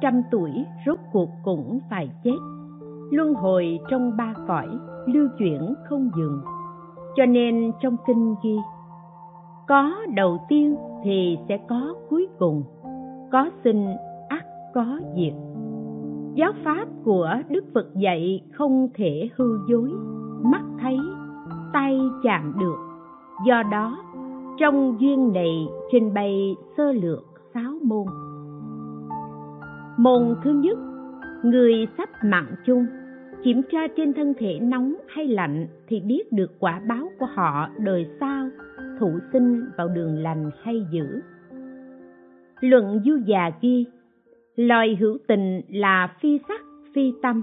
trăm tuổi, rốt cuộc cũng phải chết. Luân hồi trong ba cõi, lưu chuyển không dừng. Cho nên trong kinh ghi, có đầu tiên thì sẽ có cuối cùng, có sinh ắt có diệt giáo pháp của đức phật dạy không thể hư dối mắt thấy tay chạm được do đó trong duyên này trình bày sơ lược sáu môn môn thứ nhất, người sắp mạng chung. Kiểm tra trên thân thể nóng hay lạnh thì biết được quả báo của họ đời sau, thụ sinh vào đường lành hay dữ. Luận du già ghi, loài hữu tình là phi sắc, phi tâm.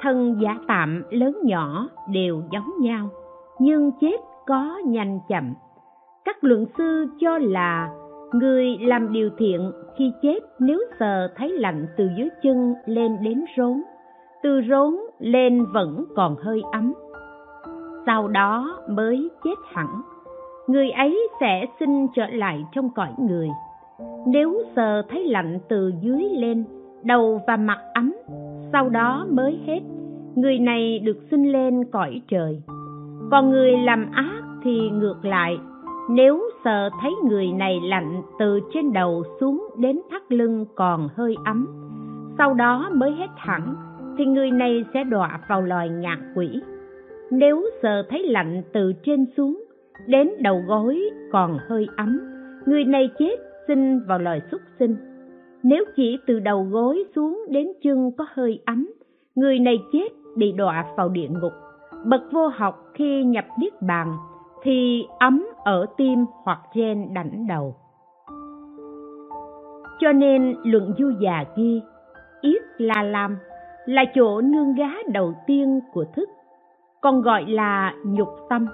Thân giả tạm lớn nhỏ đều giống nhau, nhưng chết có nhanh chậm. Các luận sư cho là người làm điều thiện khi chết nếu sờ thấy lạnh từ dưới chân lên đến rốn, từ rốn lên vẫn còn hơi ấm. Sau đó mới chết hẳn, người ấy sẽ sinh trở lại trong cõi người. Nếu sờ thấy lạnh từ dưới lên, đầu và mặt ấm, sau đó mới hết, người này được sinh lên cõi trời. Còn người làm ác thì ngược lại nếu sờ thấy người này lạnh từ trên đầu xuống đến thắt lưng còn hơi ấm, sau đó mới hết hẳn, thì người này sẽ đọa vào loài ngạ quỷ. Nếu sờ thấy lạnh từ trên xuống đến đầu gối còn hơi ấm, người này chết sinh vào loài xuất sinh. Nếu chỉ từ đầu gối xuống đến chân có hơi ấm, người này chết bị đọa vào địa ngục. Bậc vô học khi nhập niết bàn thì ấm ở tim hoặc trên đảnh đầu. Cho nên luận du già ghi, yết la lam là chỗ nương gá đầu tiên của thức, còn gọi là nhục tâm.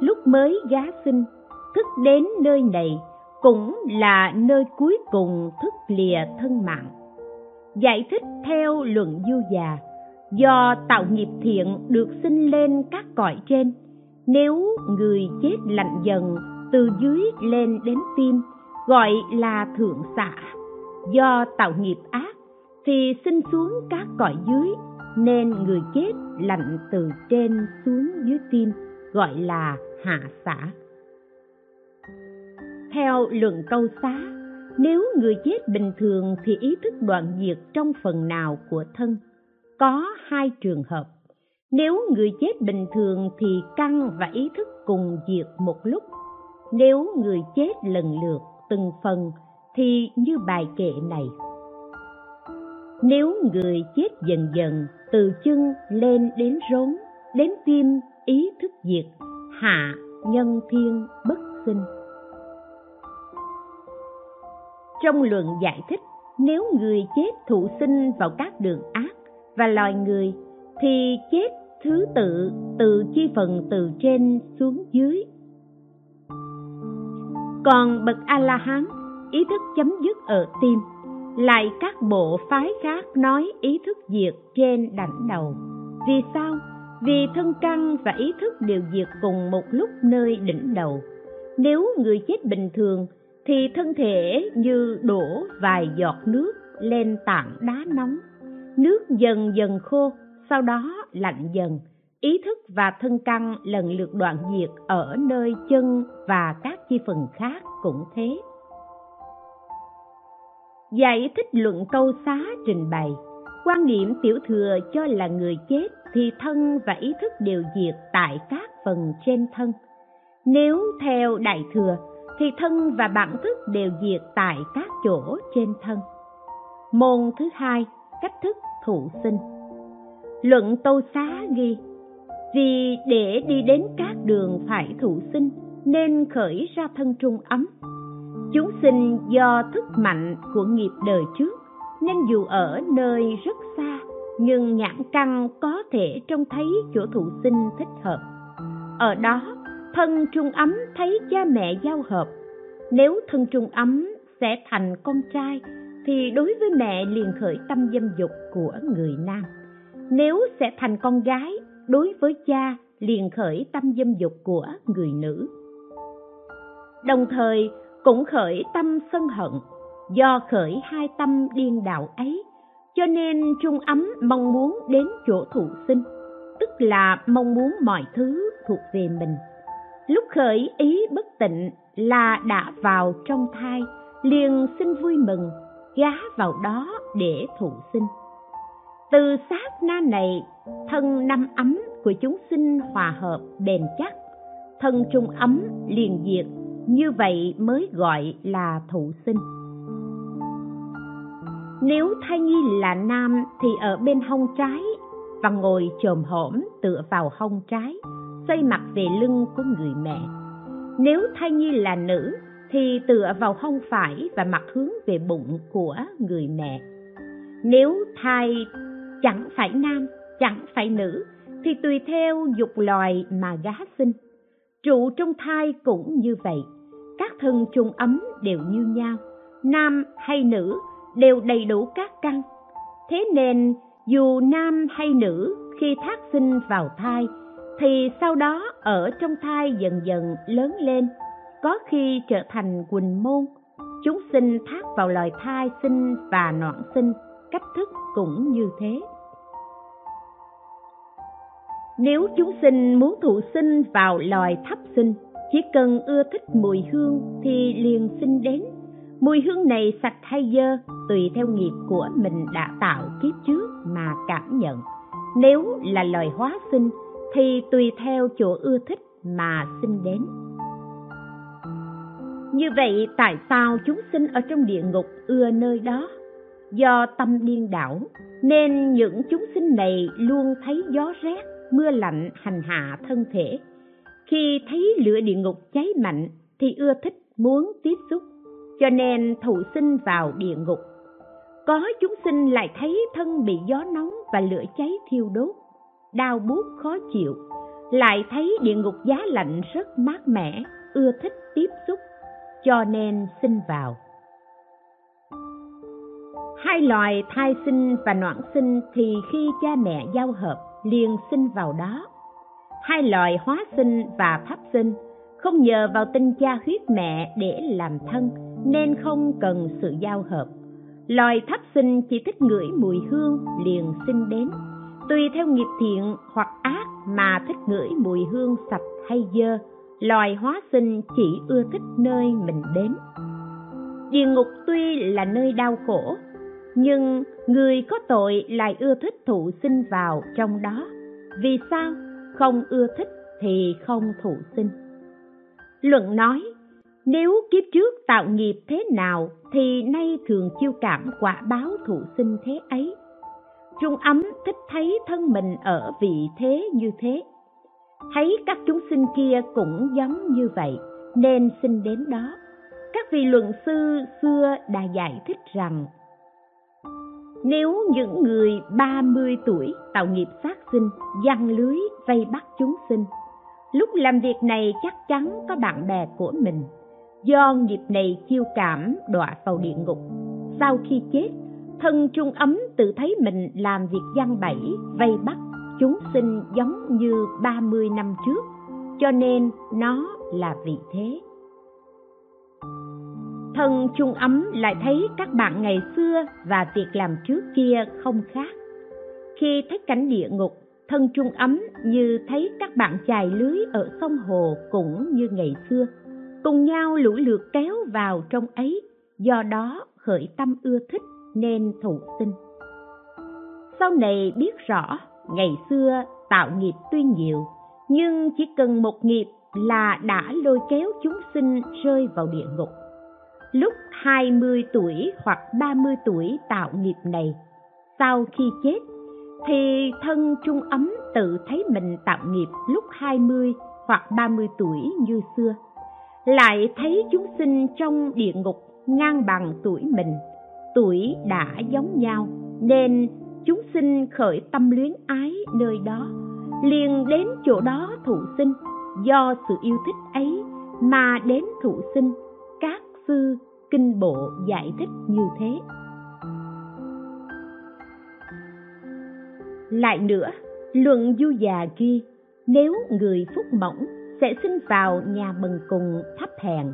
Lúc mới gá sinh, thức đến nơi này cũng là nơi cuối cùng thức lìa thân mạng. Giải thích theo luận du già, do tạo nghiệp thiện được sinh lên các cõi trên nếu người chết lạnh dần, từ dưới lên đến tim, gọi là thượng xạ. Do tạo nghiệp ác, thì sinh xuống các cõi dưới, nên người chết lạnh từ trên xuống dưới tim, gọi là hạ xả theo luận câu xá, nếu người chết bình thường thì ý thức đoạn diệt trong phần nào của thân. Có hai trường hợp nếu người chết bình thường thì căn và ý thức cùng diệt một lúc. Nếu người chết lần lượt từng phần thì như bài kệ này. Nếu người chết dần dần từ chân lên đến rốn, đến tim, ý thức diệt, hạ nhân thiên bất sinh. Trong luận giải thích, nếu người chết thụ sinh vào các đường ác và loài người thì chết thứ tự, từ chi phần từ trên xuống dưới. Còn bậc a la hán ý thức chấm dứt ở tim, lại các bộ phái khác nói ý thức diệt trên đảnh đầu. Vì sao? Vì thân căn và ý thức đều diệt cùng một lúc nơi đỉnh đầu. Nếu người chết bình thường, thì thân thể như đổ vài giọt nước lên tảng đá nóng. Nước dần dần khô sau đó, lạnh dần, ý thức và thân căn lần lượt đoạn diệt ở nơi chân và các chi phần khác cũng thế. Giải thích luận câu xá trình bày. Quan niệm tiểu thừa cho là người chết thì thân và ý thức đều diệt tại các phần trên thân. Nếu theo đại thừa, thì thân và bản thức đều diệt tại các chỗ trên thân. Môn thứ hai, cách thức thụ sinh luận tô xá ghi. Vì để đi đến các đường phải thụ sinh, nên khởi ra thân trung ấm. Chúng sinh do thức mạnh của nghiệp đời trước, nên dù ở nơi rất xa, nhưng nhãn căn có thể trông thấy chỗ thụ sinh thích hợp. Ở đó, thân trung ấm thấy cha mẹ giao hợp. Nếu thân trung ấm sẽ thành con trai, thì đối với mẹ liền khởi tâm dâm dục của người nam nếu sẽ thành con gái, đối với cha, liền khởi tâm dâm dục của người nữ. Đồng thời, cũng khởi tâm sân hận, do khởi hai tâm điên đạo ấy, cho nên trung ấm mong muốn đến chỗ thụ sinh, tức là mong muốn mọi thứ thuộc về mình. Lúc khởi ý bất tịnh là đã vào trong thai, liền xin vui mừng, gá vào đó để thụ sinh từ sát na này, thân năm ấm của chúng sinh hòa hợp bền chắc. Thân trung ấm liền diệt, như vậy mới gọi là thụ sinh. Nếu thai nhi là nam thì ở bên hông trái và ngồi chồm hổm tựa vào hông trái, xoay mặt về lưng của người mẹ. Nếu thai nhi là nữ thì tựa vào hông phải và mặt hướng về bụng của người mẹ. Nếu thai chẳng phải nam, chẳng phải nữ, thì tùy theo dục loài mà gá sinh trụ trong thai cũng như vậy, các thân chung ấm đều như nhau, nam hay nữ đều đầy đủ các căn. Thế nên, dù nam hay nữ khi thác sinh vào thai, thì sau đó ở trong thai dần dần lớn lên, có khi trở thành quỳnh môn. Chúng sinh thác vào loài thai sinh và noãn sinh cách thức cũng như thế. Nếu chúng sinh muốn thụ sinh vào loài thấp sinh, chỉ cần ưa thích mùi hương thì liền sinh đến. Mùi hương này sạch hay dơ, tùy theo nghiệp của mình đã tạo kiếp trước mà cảm nhận. Nếu là loài hóa sinh, thì tùy theo chỗ ưa thích mà sinh đến. Như vậy, tại sao chúng sinh ở trong địa ngục ưa nơi đó? Do tâm điên đảo, nên những chúng sinh này luôn thấy gió rét, mưa lạnh hành hạ thân thể. Khi thấy lửa địa ngục cháy mạnh, thì ưa thích muốn tiếp xúc, cho nên thụ sinh vào địa ngục. Có chúng sinh lại thấy thân bị gió nóng và lửa cháy thiêu đốt, đau buốt khó chịu, lại thấy địa ngục giá lạnh rất mát mẻ, ưa thích tiếp xúc, cho nên sinh vào hai loài thai sinh và noãn sinh thì khi cha mẹ giao hợp liền sinh vào đó. Hai loài hóa sinh và pháp sinh không nhờ vào tinh cha huyết mẹ để làm thân nên không cần sự giao hợp. Loài thấp sinh chỉ thích ngửi mùi hương liền sinh đến. Tùy theo nghiệp thiện hoặc ác mà thích ngửi mùi hương sạch hay dơ, loài hóa sinh chỉ ưa thích nơi mình đến. Địa ngục tuy là nơi đau khổ nhưng người có tội lại ưa thích thụ sinh vào trong đó. Vì sao? Không ưa thích thì không thụ sinh. Luận nói, nếu kiếp trước tạo nghiệp thế nào thì nay thường chiêu cảm quả báo thụ sinh thế ấy. Trung ấm thích thấy thân mình ở vị thế như thế. Thấy các chúng sinh kia cũng giống như vậy, nên sinh đến đó. Các vị luận sư xưa đã giải thích rằng nếu những người 30 tuổi tạo nghiệp sát sinh, giăng lưới vây bắt chúng sinh, lúc làm việc này chắc chắn có bạn bè của mình. Do nghiệp này chiêu cảm đọa vào địa ngục. Sau khi chết, thân trung ấm tự thấy mình làm việc giăng bẫy, vây bắt chúng sinh giống như 30 năm trước, cho nên nó là vị thế thân chung ấm lại thấy các bạn ngày xưa và việc làm trước kia không khác. Khi thấy cảnh địa ngục, thân chung ấm như thấy các bạn chài lưới ở sông hồ cũng như ngày xưa, cùng nhau lũ lượt kéo vào trong ấy, do đó khởi tâm ưa thích nên thụ sinh sau này biết rõ, ngày xưa tạo nghiệp tuy nhiều, nhưng chỉ cần một nghiệp là đã lôi kéo chúng sinh rơi vào địa ngục lúc 20 tuổi hoặc 30 tuổi tạo nghiệp này. Sau khi chết, thì thân trung ấm tự thấy mình tạo nghiệp lúc 20 hoặc 30 tuổi như xưa. Lại thấy chúng sinh trong địa ngục ngang bằng tuổi mình, tuổi đã giống nhau, nên chúng sinh khởi tâm luyến ái nơi đó liền đến chỗ đó thụ sinh do sự yêu thích ấy mà đến thụ sinh sư kinh bộ giải thích như thế. Lại nữa, luận du già ghi, nếu người phúc mỏng sẽ sinh vào nhà bần cùng thấp hèn.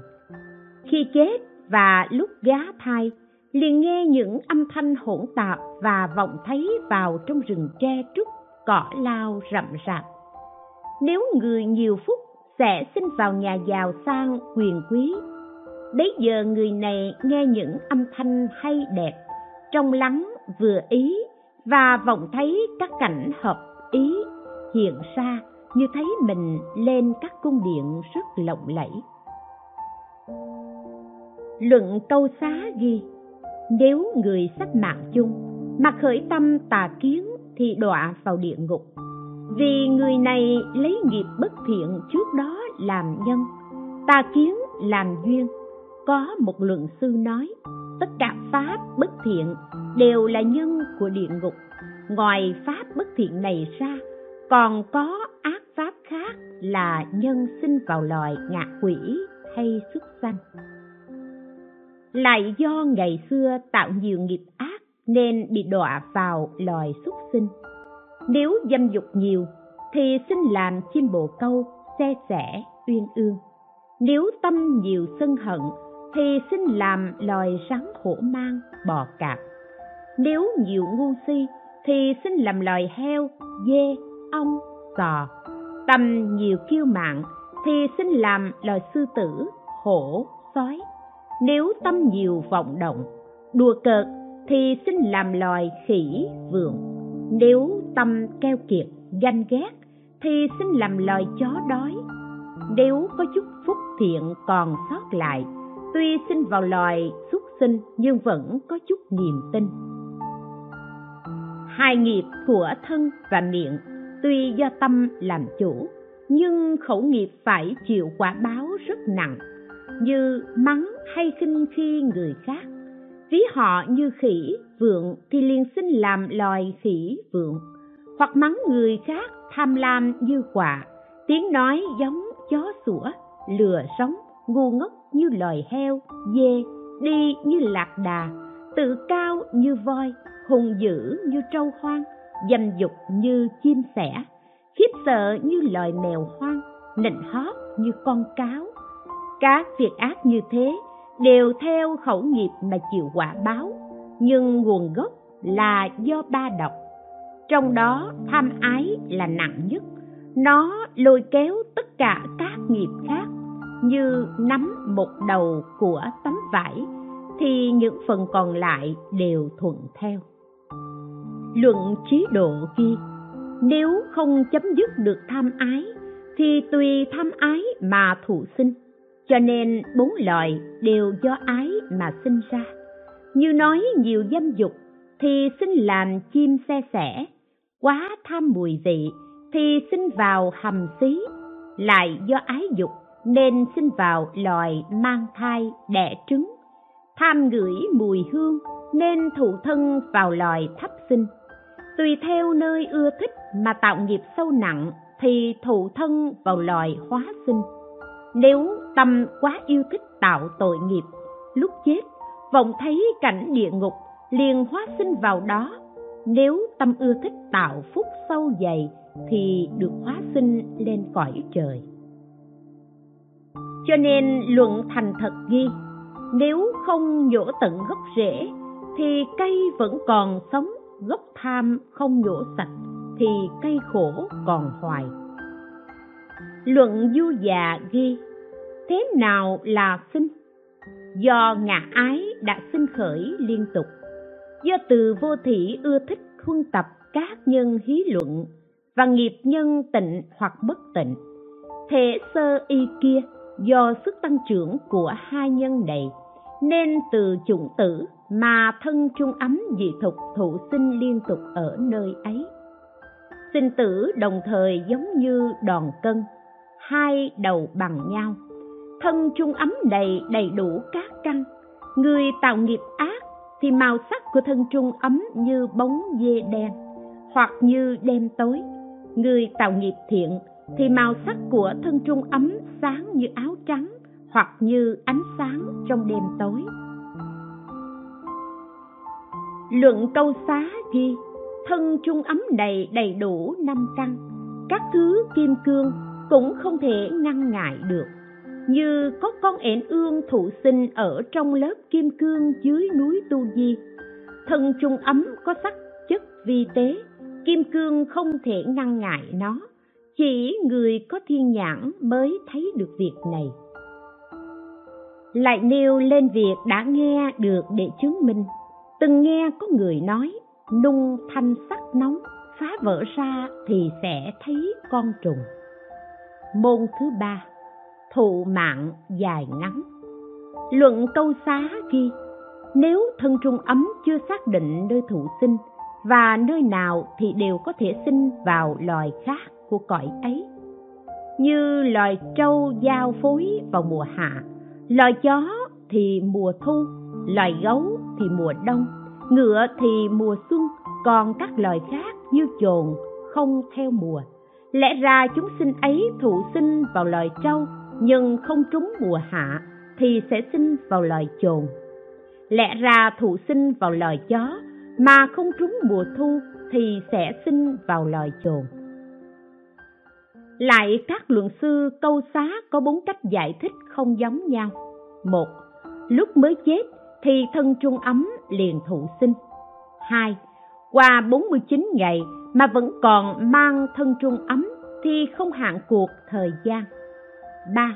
Khi chết và lúc gá thai, liền nghe những âm thanh hỗn tạp và vọng thấy vào trong rừng tre trúc, cỏ lao rậm rạp. Nếu người nhiều phúc sẽ sinh vào nhà giàu sang quyền quý bấy giờ người này nghe những âm thanh hay đẹp, trong lắng vừa ý và vọng thấy các cảnh hợp ý hiện ra như thấy mình lên các cung điện rất lộng lẫy. Luận câu xá ghi, nếu người sắp mạng chung mà khởi tâm tà kiến thì đọa vào địa ngục. Vì người này lấy nghiệp bất thiện trước đó làm nhân, tà kiến làm duyên có một luận sư nói, tất cả pháp bất thiện đều là nhân của địa ngục. Ngoài pháp bất thiện này ra, còn có ác pháp khác là nhân sinh vào loài ngạ quỷ hay xuất sanh. Lại do ngày xưa tạo nhiều nghiệp ác nên bị đọa vào loài xuất sinh. Nếu dâm dục nhiều, thì sinh làm chim bồ câu, xe sẻ uyên ương. Nếu tâm nhiều sân hận thì xin làm loài rắn hổ mang, bò cạp. Nếu nhiều ngu si, thì xin làm loài heo, dê, ong sò tâm nhiều kiêu mạn, thì xin làm loài sư tử, hổ, sói. Nếu tâm nhiều vọng động, đùa cợt, thì xin làm loài khỉ vượn nếu tâm keo kiệt, ganh ghét, thì xin làm loài chó đói. Nếu có chút phúc thiện còn sót lại tuy sinh vào loài, xuất sinh nhưng vẫn có chút niềm tin. Hai nghiệp của thân và miệng tuy do tâm làm chủ, nhưng khẩu nghiệp phải chịu quả báo rất nặng, như mắng hay khinh khi người khác. Ví họ như khỉ vượng thì liền sinh làm loài khỉ vượng, hoặc mắng người khác tham lam như quả. Tiếng nói giống chó sủa, lừa sống, ngu ngốc như loài heo, dê, đi như lạc đà, tự cao như voi, hùng dữ như trâu hoang, dâm dục như chim sẻ, khiếp sợ như loài mèo hoang, nịnh hót như con cáo. Các việc ác như thế đều theo khẩu nghiệp mà chịu quả báo, nhưng nguồn gốc là do ba độc. Trong đó tham ái là nặng nhất, nó lôi kéo tất cả các nghiệp khác như nắm một đầu của tấm vải, thì những phần còn lại đều thuận theo. Luận trí độ ghi nếu không chấm dứt được tham ái, thì tùy tham ái mà thụ sinh, cho nên bốn loài đều do ái mà sinh ra. Như nói nhiều dâm dục, thì sinh làm chim xe sẻ quá tham mùi vị thì sinh vào hầm xí, lại do ái dục nên sinh vào loài mang thai đẻ trứng. Tham ngửi mùi hương nên thụ thân vào loài thấp sinh. Tùy theo nơi ưa thích mà tạo nghiệp sâu nặng thì thụ thân vào loài hóa sinh. Nếu tâm quá yêu thích tạo tội nghiệp, lúc chết, vọng thấy cảnh địa ngục liền hóa sinh vào đó. Nếu tâm ưa thích tạo phúc sâu dày thì được hóa sinh lên cõi trời cho nên luận thành thật ghi nếu không nhổ tận gốc rễ, thì cây vẫn còn sống, gốc tham không nhổ sạch, thì cây khổ còn hoài. Luận du già ghi, thế nào là sinh? Do ngã ái đã sinh khởi liên tục, do từ vô thị ưa thích huân tập các nhân hí luận và nghiệp nhân tịnh hoặc bất tịnh thể sơ y kia do sức tăng trưởng của hai nhân này, nên từ chủng tử mà thân trung ấm dị thục thụ sinh liên tục ở nơi ấy. Sinh tử đồng thời giống như đòn cân, hai đầu bằng nhau. Thân trung ấm đầy đầy đủ các căn, người tạo nghiệp ác thì màu sắc của thân trung ấm như bóng dê đen, hoặc như đêm tối. Người tạo nghiệp thiện thì màu sắc của thân trung ấm sáng như áo trắng hoặc như ánh sáng trong đêm tối. Luận câu xá ghi, thân trung ấm này đầy đủ năm căn. Các thứ kim cương cũng không thể ngăn ngại được. Như có con ẻn ương thụ sinh ở trong lớp kim cương dưới núi tu di. Thân trung ấm có sắc chất vi tế, kim cương không thể ngăn ngại nó chỉ người có thiên nhãn mới thấy được việc này. Lại nêu lên việc đã nghe được để chứng minh. Từng nghe có người nói, nung thanh sắc nóng, phá vỡ ra thì sẽ thấy con trùng. Môn thứ ba, thụ mạng dài ngắn. Luận câu xá ghi, nếu thân trung ấm chưa xác định nơi thụ sinh và nơi nào thì đều có thể sinh vào loài khác của cõi ấy. Như loài trâu giao phối vào mùa hạ, loài chó thì mùa thu, loài gấu thì mùa đông, ngựa thì mùa xuân, còn các loài khác như chồn không theo mùa. Lẽ ra chúng sinh ấy thụ sinh vào loài trâu, nhưng không trúng mùa hạ thì sẽ sinh vào loài chồn. Lẽ ra thụ sinh vào loài chó mà không trúng mùa thu thì sẽ sinh vào loài chồn lại các luận sư câu xá có bốn cách giải thích không giống nhau một lúc mới chết thì thân trung ấm liền thụ sinh hai qua 49 ngày mà vẫn còn mang thân trung ấm thì không hạn cuộc thời gian 3.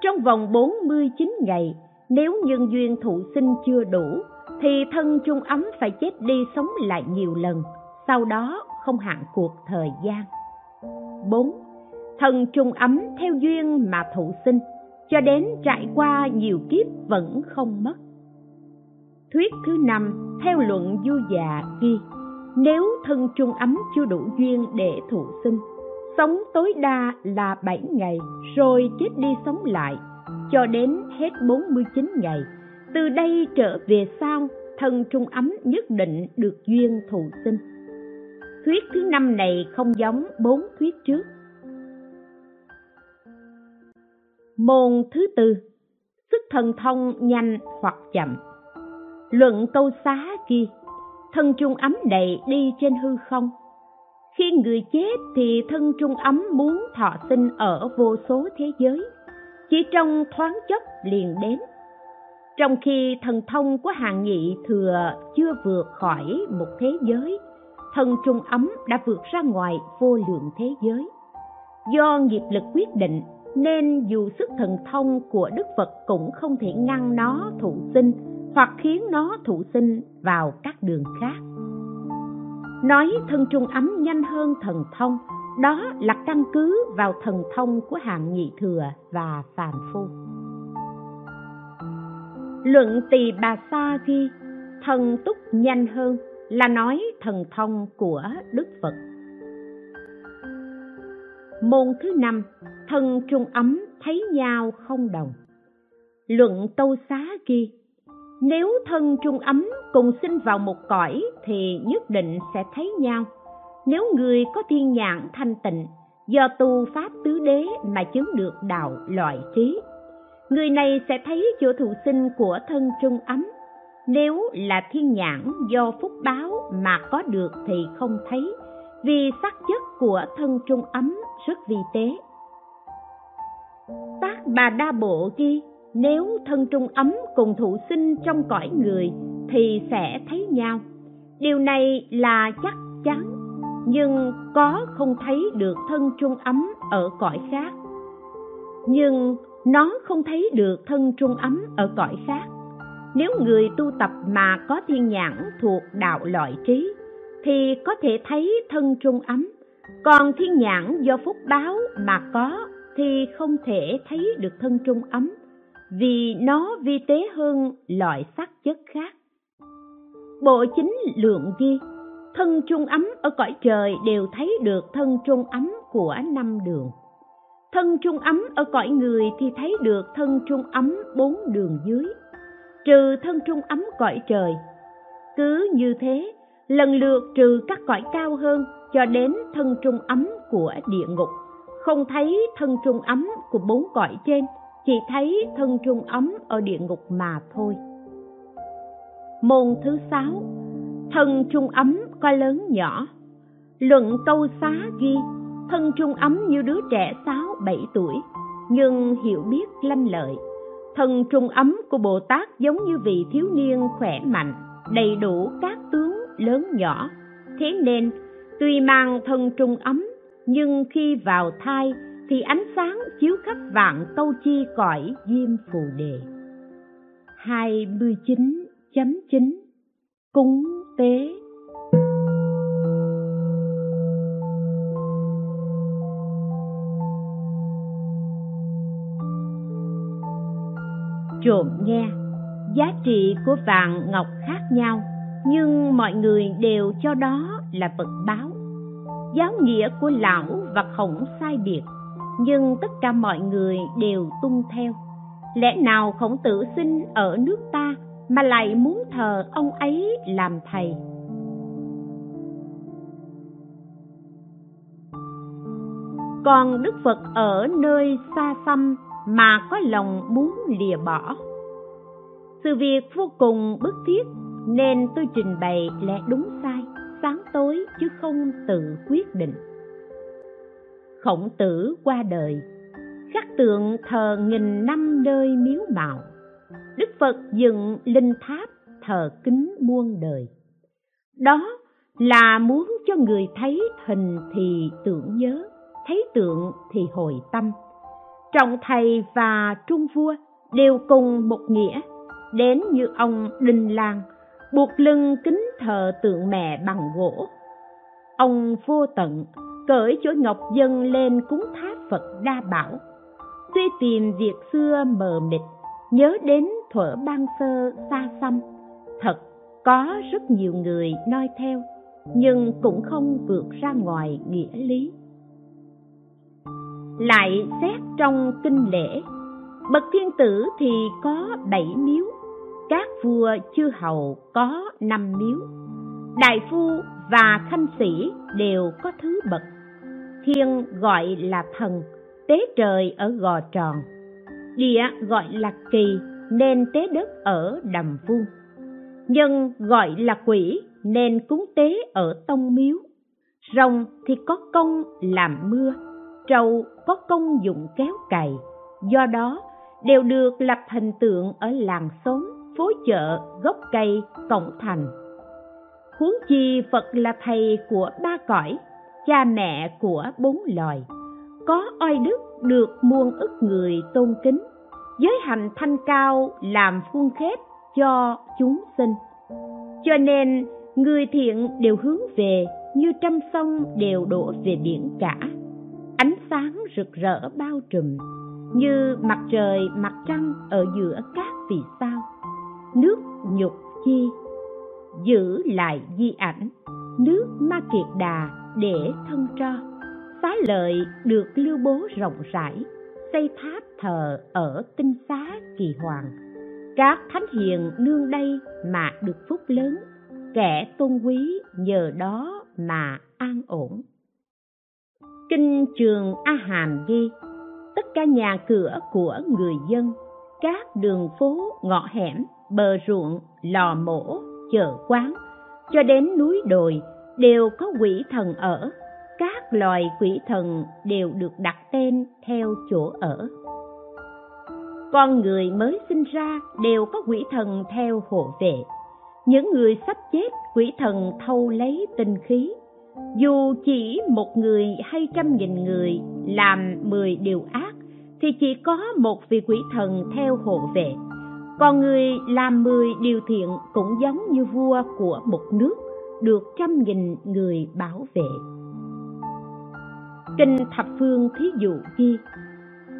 Trong vòng 49 ngày, nếu nhân duyên thụ sinh chưa đủ, thì thân trung ấm phải chết đi sống lại nhiều lần, sau đó không hạn cuộc thời gian. 4. Thân trung ấm theo duyên mà thụ sinh, cho đến trải qua nhiều kiếp vẫn không mất. Thuyết thứ năm theo luận du già ghi, nếu thân trung ấm chưa đủ duyên để thụ sinh, sống tối đa là 7 ngày rồi chết đi sống lại cho đến hết 49 ngày. Từ đây trở về sau, thân trung ấm nhất định được duyên thụ sinh. Thuyết thứ năm này không giống bốn thuyết trước. Môn thứ tư, sức thần thông nhanh hoặc chậm. Luận câu xá kia, thân trung ấm đầy đi trên hư không, khi người chết thì thân trung ấm muốn thọ sinh ở vô số thế giới. Chỉ trong thoáng chốc liền đến. Trong khi thần thông của hàng nhị thừa chưa vượt khỏi một thế giới thân trung ấm đã vượt ra ngoài vô lượng thế giới. Do nghiệp lực quyết định nên dù sức thần thông của đức phật cũng không thể ngăn nó thụ sinh, hoặc khiến nó thụ sinh vào các đường khác. Nói thân trung ấm nhanh hơn thần thông, đó là căn cứ vào thần thông của hạng nhị thừa và phàm phu. Luận tỳ bà sa ghi thần túc nhanh hơn là nói thần thông của đức phật. Môn thứ năm thân trung ấm thấy nhau không đồng. Luận tâu xá ghi, nếu thân trung ấm cùng sinh vào một cõi thì nhất định sẽ thấy nhau. Nếu người có thiên nhãn thanh tịnh, do tu pháp tứ đế mà chứng được đạo loại trí, người này sẽ thấy chỗ thụ sinh của thân trung ấm. Nếu là thiên nhãn do phúc báo mà có được thì không thấy, vì sắc chất của thân trung ấm rất vi tế bà đa bộ kia nếu thân trung ấm cùng thụ sinh trong cõi người thì sẽ thấy nhau. Điều này là chắc chắn, nhưng có không thấy được thân trung ấm ở cõi khác. Nhưng nó không thấy được thân trung ấm ở cõi khác. Nếu người tu tập mà có thiên nhãn thuộc đạo loại trí, thì có thể thấy thân trung ấm. Còn thiên nhãn do phúc báo mà có thì không thể thấy được thân trung ấm, vì nó vi tế hơn loại sắc chất khác. Bộ chính lượng ghi, thân trung ấm ở cõi trời đều thấy được thân trung ấm của năm đường. Thân trung ấm ở cõi người thì thấy được thân trung ấm bốn đường dưới. Trừ thân trung ấm cõi trời, cứ như thế, lần lượt trừ các cõi cao hơn cho đến thân trung ấm của địa ngục không thấy thân trung ấm của bốn cõi trên, chỉ thấy thân trung ấm ở địa ngục mà thôi. Môn thứ sáu, thân trung ấm có lớn nhỏ. Luận câu xá ghi, thân trung ấm như đứa trẻ sáu, bảy tuổi, nhưng hiểu biết lanh lợi. Thân trung ấm của bồ tát giống như vị thiếu niên khỏe mạnh, đầy đủ các tướng lớn nhỏ. Thế nên, tuy mang thân trung ấm nhưng khi vào thai thì ánh sáng chiếu khắp vạn câu chi cõi diêm phù đề. 29.9 Cúng tế. Trộm nghe, giá trị của vàng ngọc khác nhau, nhưng mọi người đều cho đó là vật báo giáo nghĩa của lão và khổng sai biệt. Nhưng tất cả mọi người đều tuân theo. Lẽ nào khổng tử sinh ở nước ta mà lại muốn thờ ông ấy làm thầy? Còn đức phật ở nơi xa xăm mà có lòng muốn lìa bỏ. Sự việc vô cùng bức thiết nên tôi trình bày lẽ đúng sai sáng tối chứ không tự quyết định. Khổng tử qua đời, khắc tượng thờ nghìn năm nơi miếu mạo đức phật dựng linh tháp thờ kính muôn đời. Đó là muốn cho người thấy hình thì tưởng nhớ, thấy tượng thì hồi tâm. Trọng thầy và trung vua đều cùng một nghĩa, đến như ông đinh lan buộc lưng kính thờ tượng mẹ bằng gỗ. Ông vô tận, cởi chuỗi ngọc dân lên cúng tháp phật đa bảo. Tuy tìm việc xưa mờ mịt, nhớ đến thuở ban sơ xa xăm, thật có rất nhiều người noi theo, nhưng cũng không vượt ra ngoài nghĩa lý. Lại xét trong kinh lễ, bậc thiên tử thì có bảy miếu các vua chư hầu có năm miếu. Đại phu và khanh sĩ đều có thứ bậc. Thiên gọi là thần, tế trời ở gò tròn. Địa gọi là kỳ, nên tế đất ở đầm vuông nhân gọi là quỷ, nên cúng tế ở tông miếu. Rồng thì có công làm mưa trâu có công dụng kéo cày. Do đó, đều được lập hình tượng ở làng xóm phố chợ, gốc cây, cổng thành. Huống chi phật là thầy của ba cõi, cha mẹ của bốn loài. Có oai đức được muôn ức người tôn kính, giới hành thanh cao làm khuôn khép cho chúng sinh. Cho nên, người thiện đều hướng về, như trăm sông đều đổ về biển cả. Ánh sáng rực rỡ bao trùm, như mặt trời, mặt trăng ở giữa các vì sao nước nhục chi. Giữ lại di ảnh. Nước ma kiệt đà để thân tro. Xá lợi được lưu bố rộng rãi. Xây tháp thờ ở tinh xá kỳ hoàng. Các thánh hiền nương đây mà được phúc lớn. Kẻ tôn quý nhờ đó mà an ổn. Kinh trường a hàm ghi, tất cả nhà cửa của người dân, các đường phố ngõ hẻm bờ ruộng, lò mổ, chợ quán, cho đến núi đồi đều có quỷ thần ở. Các loài quỷ thần đều được đặt tên theo chỗ ở. Con người mới sinh ra đều có quỷ thần theo hộ vệ. Những người sắp chết, quỷ thần thâu lấy tinh khí. Dù chỉ một người hay trăm nghìn người làm mười điều ác, thì chỉ có một vị quỷ thần theo hộ vệ còn người làm mười điều thiện cũng giống như vua của một nước, được trăm nghìn người bảo vệ. Kinh thập phương thí dụ ghi,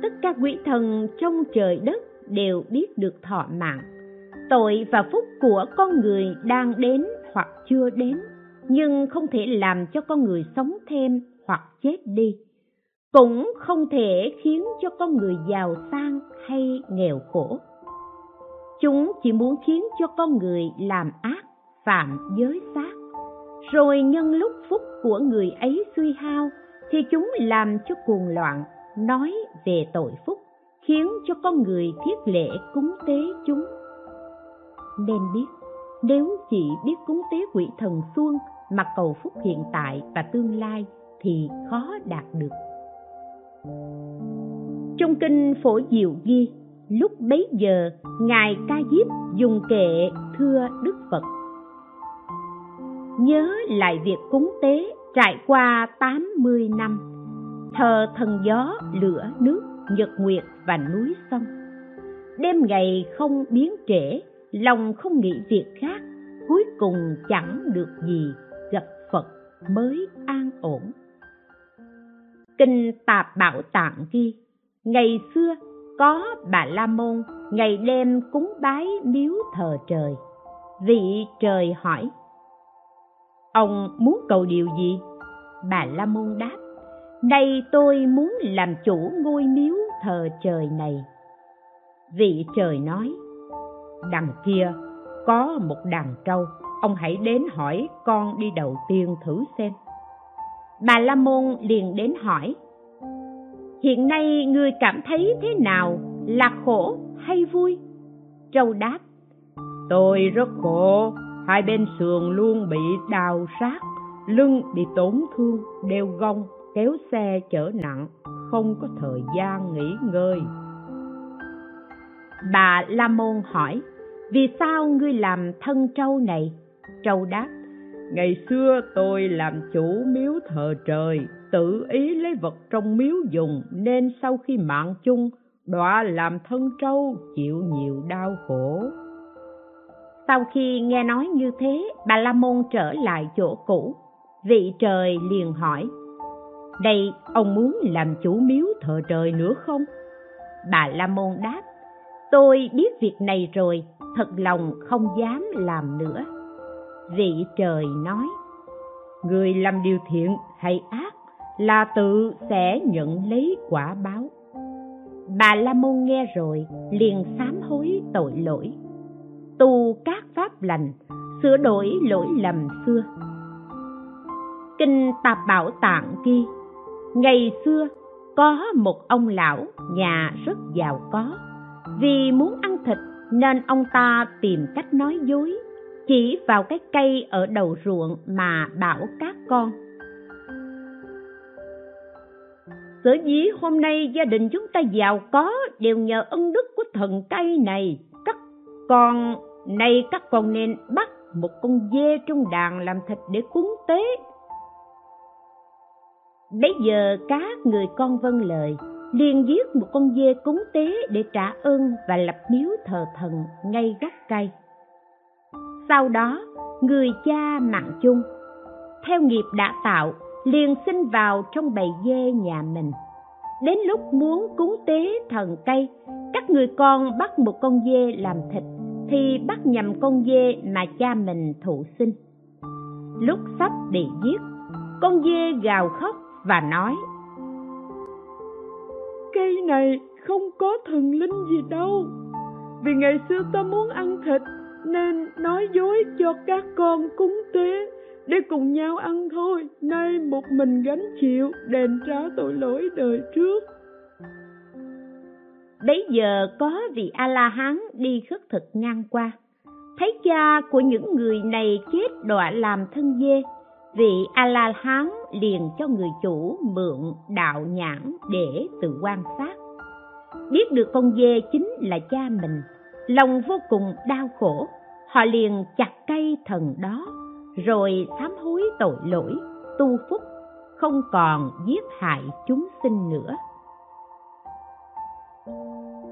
tất cả quỷ thần trong trời đất đều biết được thọ mạng. Tội và phúc của con người đang đến hoặc chưa đến, nhưng không thể làm cho con người sống thêm hoặc chết đi. Cũng không thể khiến cho con người giàu sang hay nghèo khổ chúng chỉ muốn khiến cho con người làm ác, phạm giới sát rồi nhân lúc phúc của người ấy suy hao, thì chúng làm cho cuồng loạn, nói về tội phúc, khiến cho con người thiết lễ cúng tế chúng. Nên biết, nếu chỉ biết cúng tế quỷ thần xuân mà cầu phúc hiện tại và tương lai, thì khó đạt được. Trong kinh phổ diệu ghi lúc bấy giờ, ngài ca diếp dùng kệ thưa đức phật. Nhớ lại việc cúng tế trải qua 80 năm, thờ thần gió, lửa, nước, nhật nguyệt và núi sông. Đêm ngày không biến trễ, lòng không nghĩ việc khác, cuối cùng chẳng được gì gặp phật mới an ổn. Kinh tạp bảo tạng ghi, ngày xưa có bà la môn, ngày đêm cúng bái miếu thờ trời. Vị trời hỏi, ông muốn cầu điều gì? Bà la môn đáp nay tôi muốn làm chủ ngôi miếu thờ trời này. Vị trời nói, đằng kia có một đàn trâu, ông hãy đến hỏi con đi đầu tiên thử xem. Bà la môn liền đến hỏi hiện nay ngươi cảm thấy thế nào? Là khổ hay vui? Trâu đáp tôi rất khổ. Hai bên sườn luôn bị đào sát. Lưng bị tổn thương đeo gông kéo xe chở nặng. Không có thời gian nghỉ ngơi. Bà la môn hỏi vì sao ngươi làm thân trâu này? Trâu đáp ngày xưa tôi làm chủ miếu thờ trời tự ý lấy vật trong miếu dùng nên sau khi mạng chung, đọa làm thân trâu chịu nhiều đau khổ. Sau khi nghe nói như thế, bà la môn trở lại chỗ cũ. Vị trời liền hỏi, đây ông muốn làm chủ miếu thờ trời nữa không? Bà la môn đáp, tôi biết việc này rồi, thật lòng không dám làm nữa. Vị trời nói, người làm điều thiện hay ác là tự sẽ nhận lấy quả báo. Bà la môn nghe rồi, liền sám hối tội lỗi. Tu các pháp lành, sửa đổi lỗi lầm xưa. Kinh tạp bảo tạng ghi, ngày xưa, có một ông lão nhà rất giàu có. Vì muốn ăn thịt nên ông ta tìm cách nói dối, chỉ vào cái cây ở đầu ruộng mà bảo các con. Sở dĩ hôm nay gia đình chúng ta giàu có đều nhờ ân đức của thần cây này. Các con nay các con nên bắt một con dê trong đàn làm thịt để cúng tế. Bấy giờ các người con vâng lời, liền giết một con dê cúng tế để trả ơn và lập miếu thờ thần ngay gốc cây. Sau đó, người cha mạng chung, theo nghiệp đã tạo liền sinh vào trong bầy dê nhà mình. Đến lúc muốn cúng tế thần cây, các người con bắt một con dê làm thịt, thì bắt nhầm con dê mà cha mình thụ sinh lúc sắp bị giết, con dê gào khóc và nói, cây này không có thần linh gì đâu. Vì ngày xưa ta muốn ăn thịt, nên nói dối cho các con cúng tế để cùng nhau ăn thôi, nay một mình gánh chịu, đền trả tội lỗi đời trước. Bấy giờ có vị a la hán đi khất thực ngang qua. Thấy cha của những người này chết đọa làm thân dê, vị a la hán liền cho người chủ mượn đạo nhãn để tự quan sát. Biết được con dê chính là cha mình, lòng vô cùng đau khổ, họ liền chặt cây thần đó rồi sám hối tội lỗi, tu phúc, không còn giết hại chúng sinh nữa.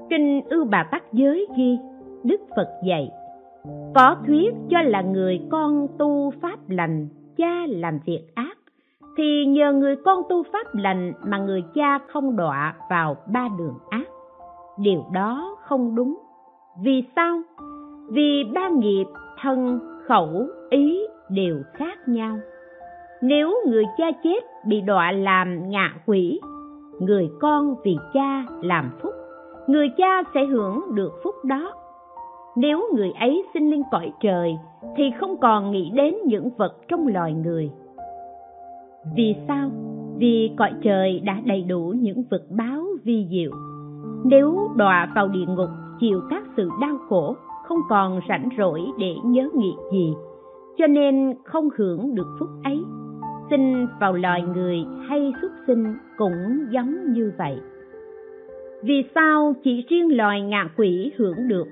Kinh ư bà tắc giới ghi, đức phật dạy, có thuyết cho là người con tu pháp lành, cha làm việc ác, thì nhờ người con tu pháp lành mà người cha không đọa vào ba đường ác. Điều đó không đúng. Vì sao? Vì ba nghiệp thân, khẩu, ý đều khác nhau. Nếu người cha chết bị đọa làm ngạ quỷ, người con vì cha làm phúc, người cha sẽ hưởng được phúc đó. Nếu người ấy sinh lên cõi trời, thì không còn nghĩ đến những vật trong loài người. Vì sao? Vì cõi trời đã đầy đủ những vật báo vi diệu. Nếu đọa vào địa ngục, chịu các sự đau khổ, không còn rảnh rỗi để nhớ nghĩ gì cho nên không hưởng được phúc ấy. Sinh vào loài người hay xuất sinh cũng giống như vậy. Vì sao chỉ riêng loài ngạ quỷ hưởng được?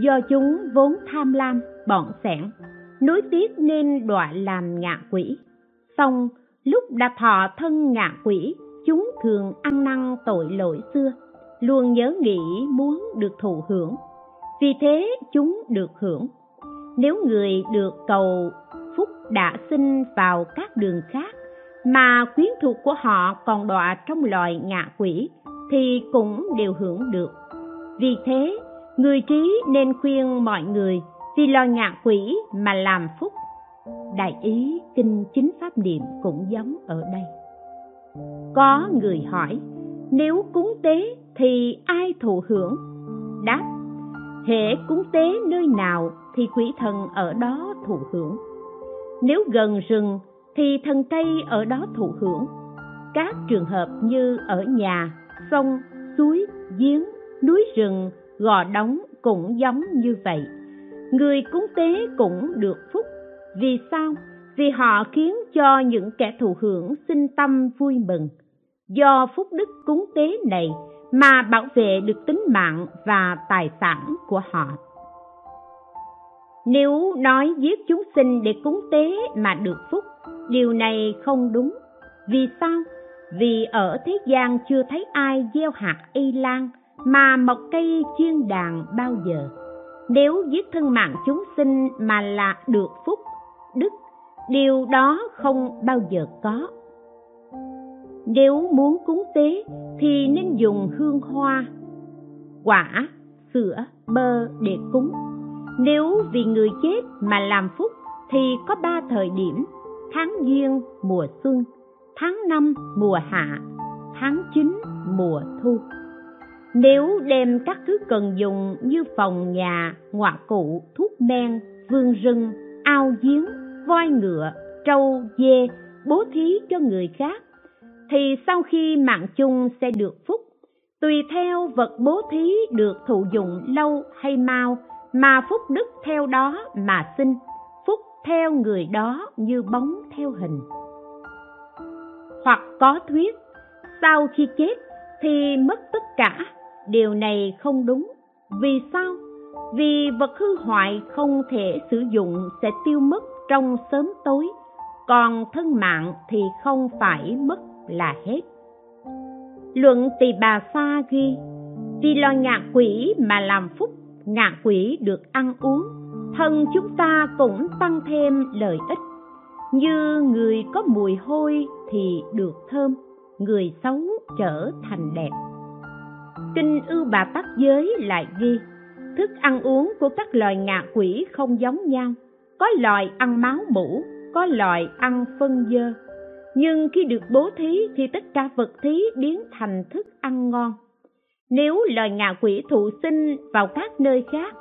Do chúng vốn tham lam bọn sẻn nối tiếc nên đọa làm ngạ quỷ. Xong, lúc đã thọ thân ngạ quỷ, chúng thường ăn năn tội lỗi xưa, luôn nhớ nghĩ muốn được thụ hưởng. Vì thế chúng được hưởng nếu người được cầu phúc đã sinh vào các đường khác mà quyến thuộc của họ còn đọa trong loài ngạ quỷ thì cũng đều hưởng được. Vì thế, người trí nên khuyên mọi người vì lo ngạ quỷ mà làm phúc. Đại ý kinh chính pháp niệm cũng giống ở đây. Có người hỏi, nếu cúng tế thì ai thụ hưởng? Đáp hệ cúng tế nơi nào thì quỷ thần ở đó thụ hưởng. Nếu gần rừng, thì thần cây ở đó thụ hưởng. Các trường hợp như ở nhà, sông, suối, giếng, núi rừng, gò đóng cũng giống như vậy. Người cúng tế cũng được phúc. Vì sao? Vì họ khiến cho những kẻ thụ hưởng sinh tâm vui mừng. Do phúc đức cúng tế này mà bảo vệ được tính mạng và tài sản của họ nếu nói giết chúng sinh để cúng tế mà được phúc, điều này không đúng. Vì sao? Vì ở thế gian chưa thấy ai gieo hạt y lan mà mọc cây chiên đàn bao giờ. Nếu giết thân mạng chúng sinh mà là được phúc, đức, điều đó không bao giờ có. Nếu muốn cúng tế thì nên dùng hương hoa, quả, sữa, bơ để cúng nếu vì người chết mà làm phúc thì có ba thời điểm. Tháng giêng, mùa xuân. Tháng năm, mùa hạ. Tháng chín, mùa thu. Nếu đem các thứ cần dùng như phòng nhà ngoại cụ, thuốc men vườn rừng, ao giếng, voi ngựa, trâu, dê bố thí cho người khác, thì sau khi mạng chung sẽ được phúc, tùy theo vật bố thí được thụ dụng lâu hay mau mà phúc đức theo đó mà sinh, phúc theo người đó như bóng theo hình. Hoặc có thuyết, sau khi chết thì mất tất cả. Điều này không đúng. Vì sao? Vì vật hư hoại không thể sử dụng sẽ tiêu mất trong sớm tối, còn thân mạng thì không phải mất là hết. Luận tỳ bà sa ghi, vì lo ngạ quỷ mà làm phúc ngạ quỷ được ăn uống, thân chúng ta cũng tăng thêm lợi ích. Như người có mùi hôi thì được thơm, người xấu trở thành đẹp. Kinh ưu bà tắc giới lại ghi, thức ăn uống của các loài ngạ quỷ không giống nhau. Có loài ăn máu mũ có loài ăn phân dơ. Nhưng khi được bố thí thì tất cả vật thí biến thành thức ăn ngon nếu loài ngạ quỷ thụ sinh vào các nơi khác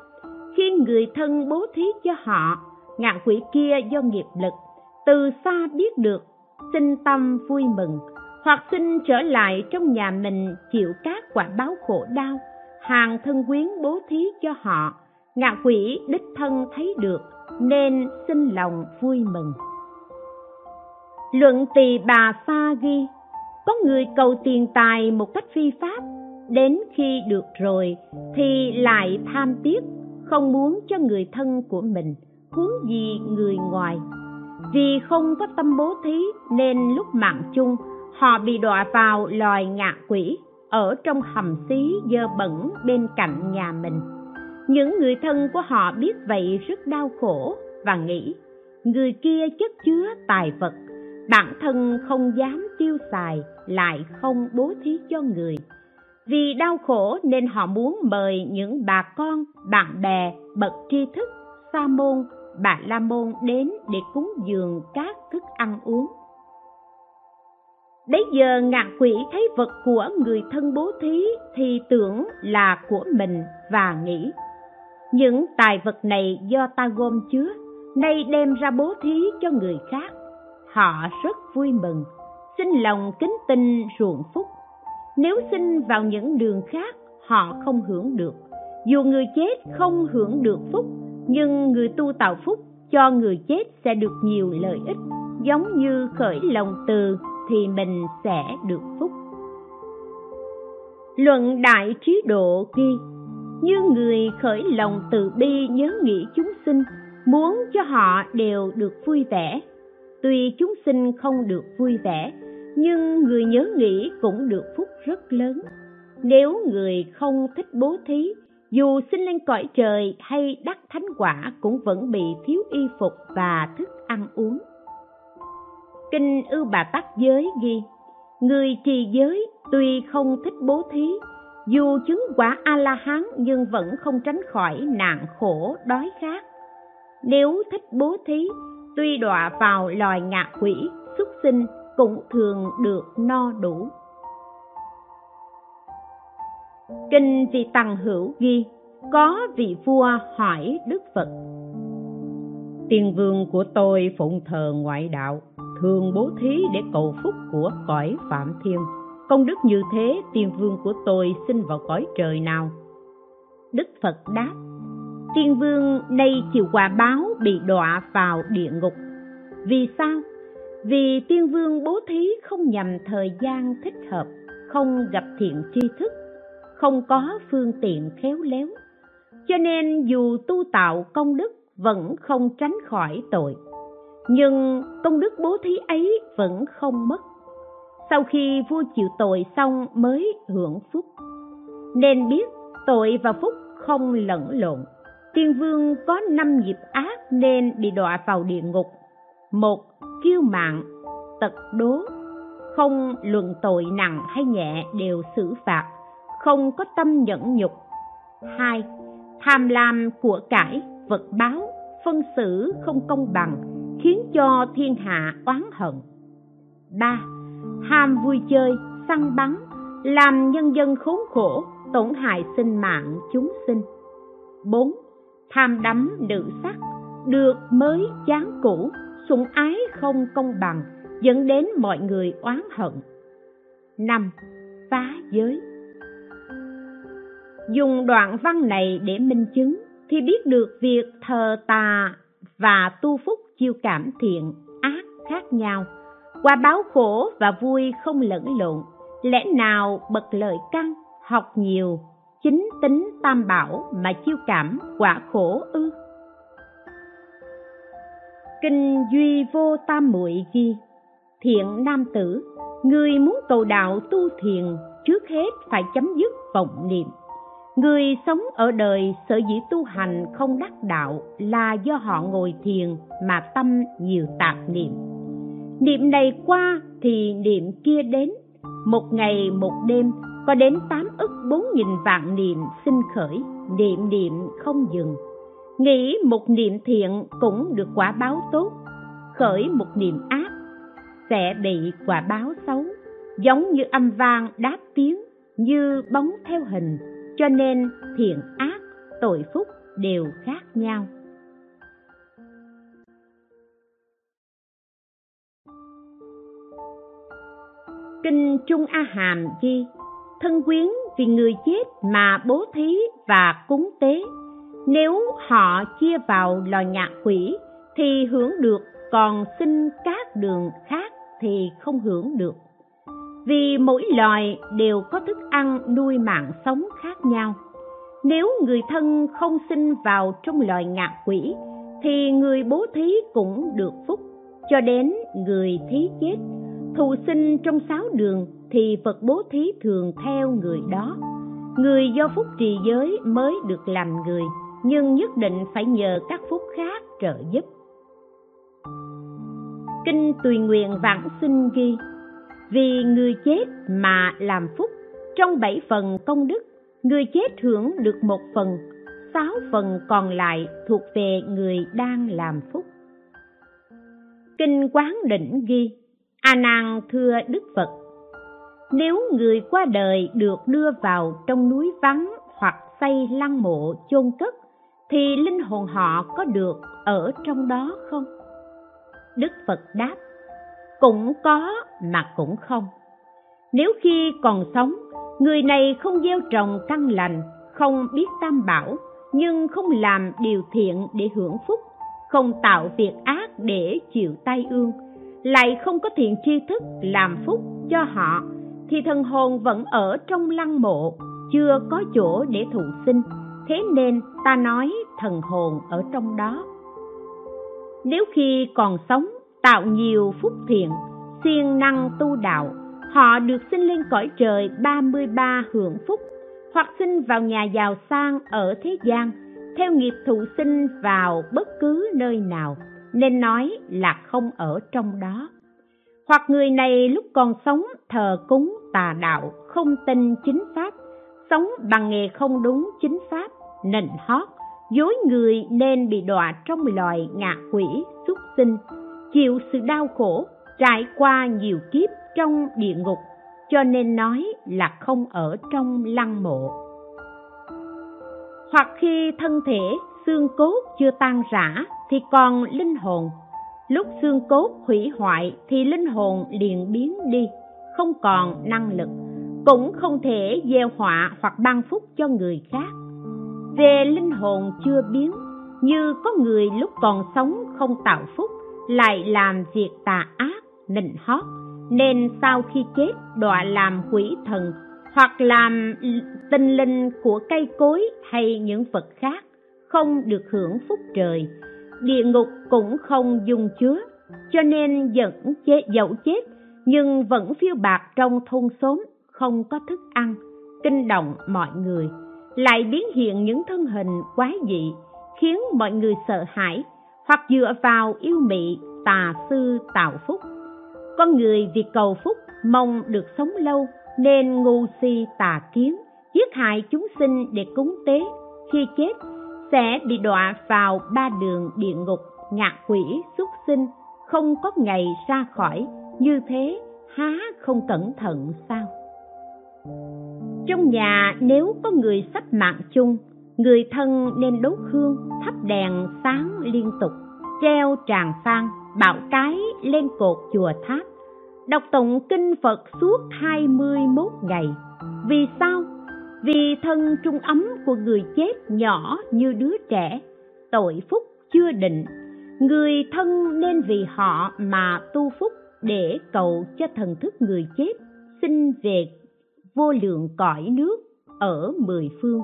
khi người thân bố thí cho họ ngạ quỷ kia do nghiệp lực, từ xa biết được sinh tâm vui mừng, hoặc xin trở lại trong nhà mình chịu các quả báo khổ đau, hàng thân quyến bố thí cho họ ngạ quỷ đích thân thấy được, nên xin lòng vui mừng. Luận tỳ bà sa ghi, có người cầu tiền tài một cách phi pháp đến khi được rồi thì lại tham tiếc, không muốn cho người thân của mình huống gì người ngoài. Vì không có tâm bố thí nên lúc mạng chung, họ bị đọa vào loài ngạ quỷ ở trong hầm xí dơ bẩn bên cạnh nhà mình. Những người thân của họ biết vậy rất đau khổ và nghĩ, người kia chất chứa tài vật, bản thân không dám tiêu xài, lại không bố thí cho người vì đau khổ nên họ muốn mời những bà con, bạn bè, bậc tri thức, sa môn, bà la môn đến để cúng dường các thức ăn uống. Đấy giờ ngạ quỷ thấy vật của người thân bố thí thì tưởng là của mình và nghĩ, những tài vật này do ta gom chứa, nay đem ra bố thí cho người khác. Họ rất vui mừng, xin lòng kính tinh ruộng phúc nếu sinh vào những đường khác, họ không hưởng được. Dù người chết không hưởng được phúc, nhưng người tu tạo phúc cho người chết sẽ được nhiều lợi ích. Giống như khởi lòng từ thì mình sẽ được phúc. Luận đại trí độ ghi, như người khởi lòng từ bi nhớ nghĩ chúng sinh, muốn cho họ đều được vui vẻ. Tuy chúng sinh không được vui vẻ nhưng người nhớ nghĩ cũng được phúc rất lớn. Nếu người không thích bố thí, dù sinh lên cõi trời hay đắc thánh quả cũng vẫn bị thiếu y phục và thức ăn uống. Kinh ư bà tắc giới ghi, người trì giới tuy không thích bố thí, dù chứng quả a la hán nhưng vẫn không tránh khỏi nạn khổ đói khát. Nếu thích bố thí, tuy đọa vào loài ngạ quỷ xuất sinh cũng thường được no đủ. Kinh vị tằng hữu ghi, có vị vua hỏi đức phật tiền vương của tôi phụng thờ ngoại đạo, thường bố thí để cầu phúc của cõi phạm thiên. Công đức như thế, tiên vương của tôi xin vào cõi trời nào đức phật đáp, tiên vương đây chịu quả báo bị đọa vào địa ngục. Vì sao? Vì tiên vương bố thí không nhằm thời gian thích hợp, không gặp thiện tri thức, không có phương tiện khéo léo. Cho nên dù tu tạo công đức vẫn không tránh khỏi tội. Nhưng công đức bố thí ấy vẫn không mất. Sau khi vua chịu tội xong mới hưởng phúc. Nên biết tội và phúc không lẫn lộn. Tiên vương có năm nghiệp ác nên bị đọa vào địa ngục. Một kiêu mạn tật đố. Không luận tội nặng hay nhẹ đều xử phạt, không có tâm nhẫn nhục. Hai, tham lam của cải, vật báo, phân xử không công bằng, khiến cho thiên hạ oán hận. Ba, ham vui chơi, săn bắn, làm nhân dân khốn khổ, tổn hại sinh mạng chúng sinh. Bốn, tham đắm nữ sắc, được mới chán cũ sủng ái không công bằng, dẫn đến mọi người oán hận. Năm, phá giới. Dùng đoạn văn này để minh chứng thì biết được việc thờ tà và tu phúc chiêu cảm thiện ác khác nhau. Qua báo khổ và vui không lẫn lộn, lẽ nào bậc lợi căn học nhiều chính tính tam bảo mà chiêu cảm quả khổ ư? Kinh duy vô tam muội ghi, thiện nam tử, người muốn cầu đạo tu thiền, trước hết phải chấm dứt vọng niệm. Người sống ở đời sở dĩ tu hành không đắc đạo là do họ ngồi thiền mà tâm nhiều tạp niệm. Niệm này qua thì niệm kia đến. Một ngày, một đêm, có đến tám ức bốn nghìn vạn niệm sinh khởi, niệm niệm không dừng nghĩ một niệm thiện cũng được quả báo tốt. Khởi một niệm ác sẽ bị quả báo xấu. Giống như âm vang đáp tiếng, như bóng theo hình, cho nên thiện ác, tội phúc đều khác nhau. Kinh trung a hàm ghi, thân quyến vì người chết mà bố thí và cúng tế nếu họ chia vào loài nhạc quỷ thì hưởng được, còn xin các đường khác thì không hưởng được. Vì mỗi loài đều có thức ăn nuôi mạng sống khác nhau. Nếu người thân không sinh vào trong loài ngạ quỷ thì người bố thí cũng được phúc. Cho đến người thí chết, thù sinh trong sáu đường thì phật bố thí thường theo người đó. Người do phúc trì giới mới được làm người nhưng nhất định phải nhờ các phúc khác trợ giúp. Kinh tùy nguyện vãng sinh ghi, vì người chết mà làm phúc, trong bảy phần công đức, người chết hưởng được một phần, sáu phần còn lại thuộc về người đang làm phúc. Kinh quán đỉnh ghi, a nan thưa đức phật, nếu người qua đời được đưa vào trong núi vắng hoặc xây lăng mộ chôn cất thì linh hồn họ có được ở trong đó không? Đức phật đáp, cũng có mà cũng không. Nếu khi còn sống, người này không gieo trồng căn lành, không biết tam bảo, nhưng không làm điều thiện để hưởng phúc, không tạo việc ác để chịu tai ương, lại không có thiện tri thức làm phúc cho họ, thì thần hồn vẫn ở trong lăng mộ, chưa có chỗ để thụ sinh thế nên ta nói thần hồn ở trong đó. Nếu khi còn sống, tạo nhiều phúc thiện, siêng năng tu đạo, họ được sinh lên cõi trời 33 hưởng phúc, hoặc sinh vào nhà giàu sang ở thế gian, theo nghiệp thụ sinh vào bất cứ nơi nào, nên nói là không ở trong đó. Hoặc người này lúc còn sống thờ cúng tà đạo, không tin chính pháp, sống bằng nghề không đúng chính pháp nịnh hót, dối người nên bị đọa trong loài ngạ quỷ xuất sinh. Chịu sự đau khổ, trải qua nhiều kiếp trong địa ngục, cho nên nói là không ở trong lăng mộ. Hoặc khi thân thể, xương cốt chưa tan rã thì còn linh hồn. Lúc xương cốt hủy hoại thì linh hồn liền biến đi, không còn năng lực, cũng không thể gieo họa hoặc ban phúc cho người khác về linh hồn chưa biến, như có người lúc còn sống không tạo phúc, lại làm việc tà ác, nịnh hót, nên sau khi chết đọa làm quỷ thần, hoặc làm tinh linh của cây cối hay những vật khác, không được hưởng phúc trời. Địa ngục cũng không dung chứa, cho nên vẫn chết dẫu chết, nhưng vẫn phiêu bạc trong thôn xóm, không có thức ăn. Kinh động mọi người lại biến hiện những thân hình quái dị, khiến mọi người sợ hãi hoặc dựa vào yêu mị, tà sư tạo phúc. Con người vì cầu phúc mong được sống lâu nên ngu si tà kiến, giết hại chúng sinh để cúng tế, khi chết sẽ bị đọa vào ba đường địa ngục, ngạ quỷ xuất sinh, không có ngày ra khỏi. Như thế, há không cẩn thận sao? Trong nhà nếu có người sắp mạng chung, người thân nên đốt hương, thắp đèn sáng liên tục, treo tràng phan bạo cái lên cột chùa tháp. Đọc tụng kinh phật suốt 21 ngày. Vì sao? Vì thân trung ấm của người chết nhỏ như đứa trẻ, tội phúc chưa định. Người thân nên vì họ mà tu phúc để cầu cho thần thức người chết sinh về vô lượng cõi nước ở mười phương.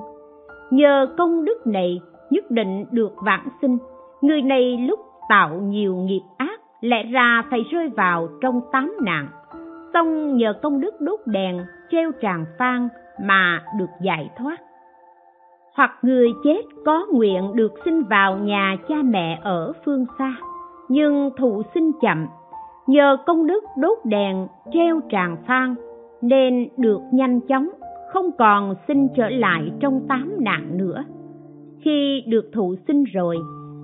Nhờ công đức này nhất định được vãng sinh, người này lúc tạo nhiều nghiệp ác lẽ ra phải rơi vào trong tám nạn. Xong nhờ công đức đốt đèn, treo tràng phan mà được giải thoát. Hoặc người chết có nguyện được sinh vào nhà cha mẹ ở phương xa, nhưng thụ sinh chậm. Nhờ công đức đốt đèn, treo tràng phan nên được nhanh chóng, không còn sinh trở lại trong tám nạn nữa. Khi được thụ sinh rồi,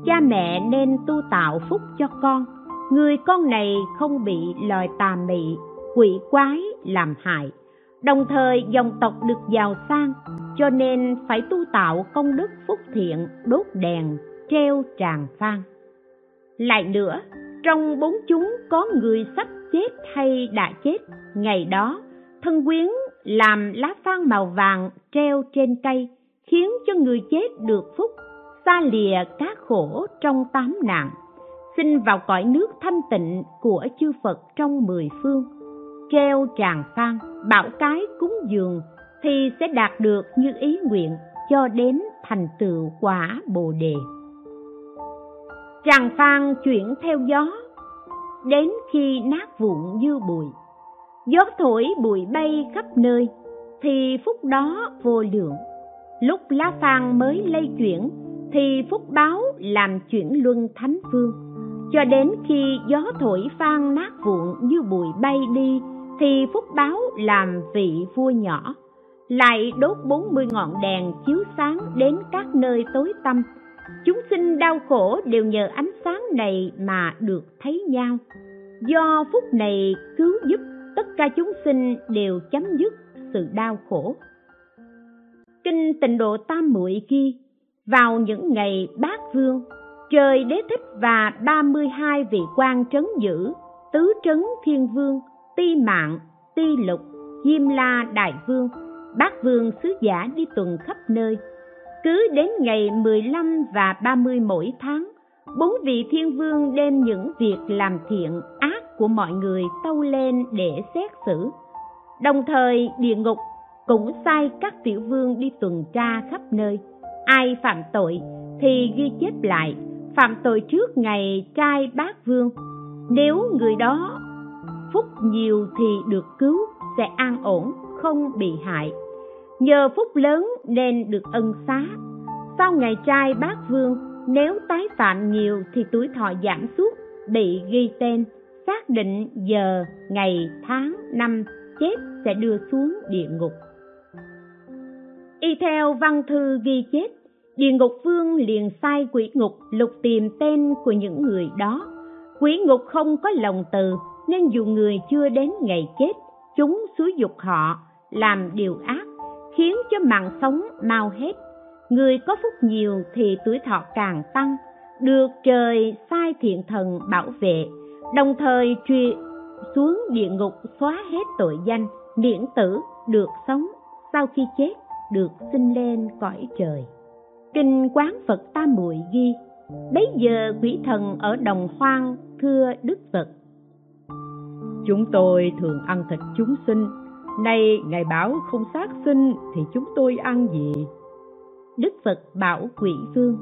cha mẹ nên tu tạo phúc cho con. Người con này không bị loài tà mị, quỷ quái làm hại. Đồng thời dòng tộc được giàu sang, cho nên phải tu tạo công đức phúc thiện, đốt đèn, treo tràng phan lại nữa, trong bốn chúng có người sắp chết hay đã chết, ngày đó thân quyến làm lá phan màu vàng treo trên cây, khiến cho người chết được phúc, xa lìa các khổ trong tám nạn. Sinh vào cõi nước thanh tịnh của chư phật trong mười phương. Treo tràng phan bảo cái cúng dường, thì sẽ đạt được như ý nguyện cho đến thành tựu quả bồ đề. Tràng phan chuyển theo gió, đến khi nát vụn như bụi gió thổi bụi bay khắp nơi, thì phúc đó vô lượng. Lúc lá phan mới lây chuyển, thì phúc báo làm chuyển luân thánh phương cho đến khi gió thổi phan nát vụn như bụi bay đi, thì phúc báo làm vị vua nhỏ. Lại đốt bốn mươi ngọn đèn chiếu sáng đến các nơi tối tăm. Chúng sinh đau khổ đều nhờ ánh sáng này mà được thấy nhau. Do phúc này cứu giúp tất cả chúng sinh đều chấm dứt sự đau khổ. Kinh tịnh độ tam muội kia vào những ngày bát vương, trời đế thích và 32 vị quan trấn giữ, tứ trấn thiên vương, ti mạng, ti lục, diêm la đại vương, bát vương sứ giả đi tuần khắp nơi. Cứ đến ngày 15 và 30 mỗi tháng bốn vị thiên vương đem những việc làm thiện, ác của mọi người tâu lên để xét xử. Đồng thời, địa ngục cũng sai các tiểu vương đi tuần tra khắp nơi. Ai phạm tội thì ghi chép lại, phạm tội trước ngày trai bát vương. Nếu người đó phúc nhiều thì được cứu, sẽ an ổn, không bị hại. Nhờ phúc lớn nên được ân xá. Sau ngày trai bát vương nếu tái phạm nhiều thì tuổi thọ giảm sút bị ghi tên, xác định giờ, ngày, tháng, năm, chết sẽ đưa xuống địa ngục. Y theo văn thư ghi chết địa ngục vương liền sai quỷ ngục lục tìm tên của những người đó. Quỷ ngục không có lòng từ, nên dù người chưa đến ngày chết, chúng xúi dục họ, làm điều ác, khiến cho mạng sống mau hết người có phúc nhiều thì tuổi thọ càng tăng, được trời sai thiện thần bảo vệ. Đồng thời truyền xuống địa ngục xóa hết tội danh, miễn tử, được sống, sau khi chết, được sinh lên cõi trời. Kinh quán phật tam muội ghi, bấy giờ quỷ thần ở đồng hoang thưa đức phật. Chúng tôi thường ăn thịt chúng sinh. Nay ngài bảo không sát sinh thì chúng tôi ăn gì? Đức phật bảo quỷ vương,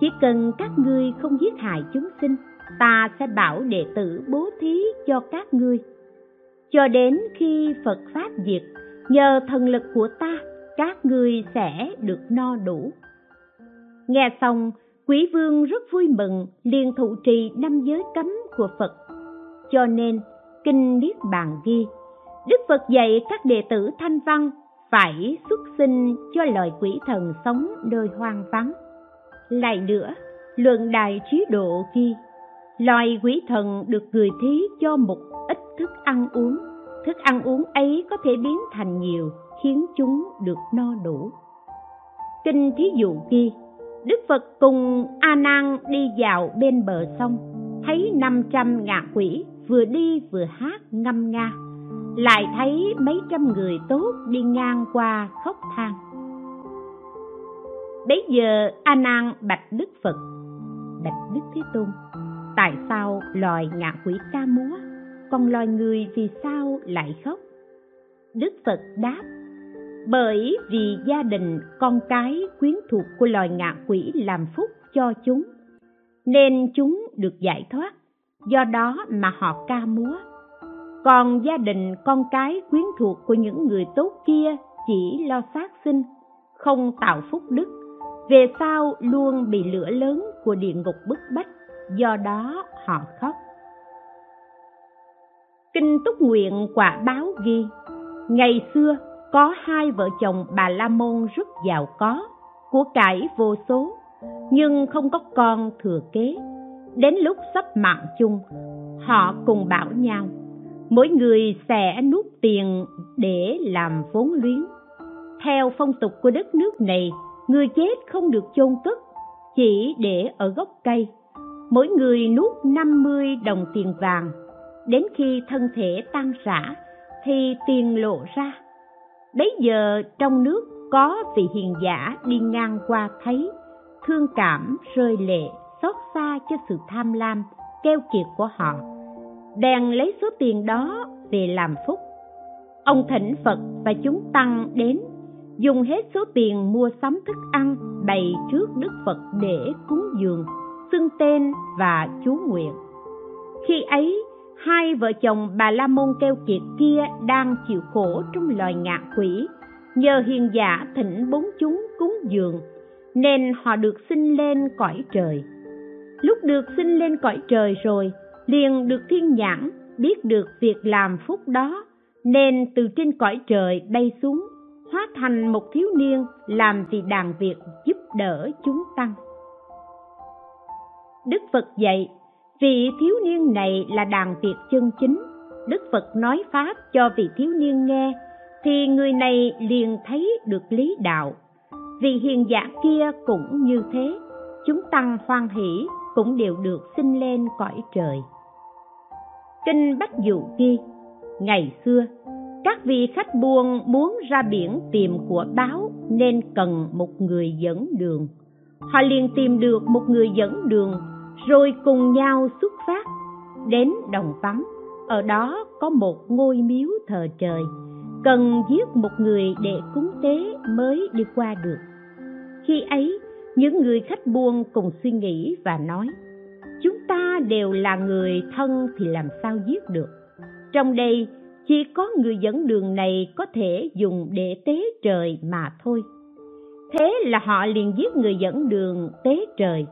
chỉ cần các ngươi không giết hại chúng sinh, ta sẽ bảo đệ tử bố thí cho các ngươi. Cho đến khi phật pháp diệt nhờ thần lực của ta, các ngươi sẽ được no đủ. Nghe xong quý vương rất vui mừng, liền thụ trì năm giới cấm của phật. Cho nên, kinh niết bàn ghi, đức phật dạy các đệ tử thanh văn phải xuất sinh cho loài quỷ thần sống nơi hoang vắng. Lại nữa, luận đài trí độ ghi, loài quỷ thần được người thí cho một ít thức ăn uống. Thức ăn uống ấy có thể biến thành nhiều, khiến chúng được no đủ. Kinh thí dụ ghi, đức phật cùng a nan đi dạo bên bờ sông, thấy năm trăm ngạ quỷ vừa đi vừa hát ngâm nga lại thấy mấy trăm người tốt đi ngang qua khóc than. Bấy giờ a nan bạch đức phật, bạch đức thế tôn, tại sao loài ngạ quỷ ca múa, còn loài người vì sao lại khóc? Đức phật đáp, bởi vì gia đình, con cái quyến thuộc của loài ngạ quỷ làm phúc cho chúng, nên chúng được giải thoát. Do đó mà họ ca múa còn gia đình, con cái quyến thuộc của những người tốt kia chỉ lo sát sinh, không tạo phúc đức. Về sau luôn bị lửa lớn của địa ngục bức bách, do đó họ khóc. Kinh túc nguyện quả báo ghi, ngày xưa có hai vợ chồng bà la môn rất giàu có, của cải vô số, nhưng không có con thừa kế. Đến lúc sắp mạng chung, họ cùng bảo nhau mỗi người sẽ nuốt tiền để làm vốn liếng theo phong tục của đất nước này, người chết không được chôn cất, chỉ để ở gốc cây. Mỗi người nuốt 50 đồng tiền vàng, đến khi thân thể tan rã thì tiền lộ ra. Bấy giờ trong nước có vị hiền giả đi ngang qua thấy, thương cảm rơi lệ xót xa cho sự tham lam keo kiệt của họ bèn lấy số tiền đó về làm phúc. Ông thỉnh phật và chúng tăng đến, dùng hết số tiền mua sắm thức ăn bày trước đức phật để cúng dường, xưng tên và chú nguyện. Khi ấy, hai vợ chồng bà la môn keo kiệt kia đang chịu khổ trong loài ngạ quỷ, nhờ hiền giả thỉnh bốn chúng cúng dường, nên họ được sinh lên cõi trời. Lúc được sinh lên cõi trời rồi liền được thiên nhãn, biết được việc làm phúc đó, nên từ trên cõi trời bay xuống, hóa thành một thiếu niên làm vì đàn việc giúp đỡ chúng tăng. Đức phật dạy, vị thiếu niên này là đàn việc chân chính. Đức phật nói pháp cho vị thiếu niên nghe, thì người này liền thấy được lý đạo. Vị hiền giả kia cũng như thế, chúng tăng hoan hỷ cũng đều được sinh lên cõi trời kinh bắc dụ ghi. Ngày xưa, các vị khách buôn muốn ra biển tìm của báo nên cần một người dẫn đường. Họ liền tìm được một người dẫn đường, rồi cùng nhau xuất phát, đến đồng vắng. Ở đó có một ngôi miếu thờ trời, cần giết một người để cúng tế mới đi qua được. Khi ấy, những người khách buôn cùng suy nghĩ và nói chúng ta đều là người thân thì làm sao giết được? Trong đây, chỉ có người dẫn đường này có thể dùng để tế trời mà thôi. Thế là họ liền giết người dẫn đường tế trời.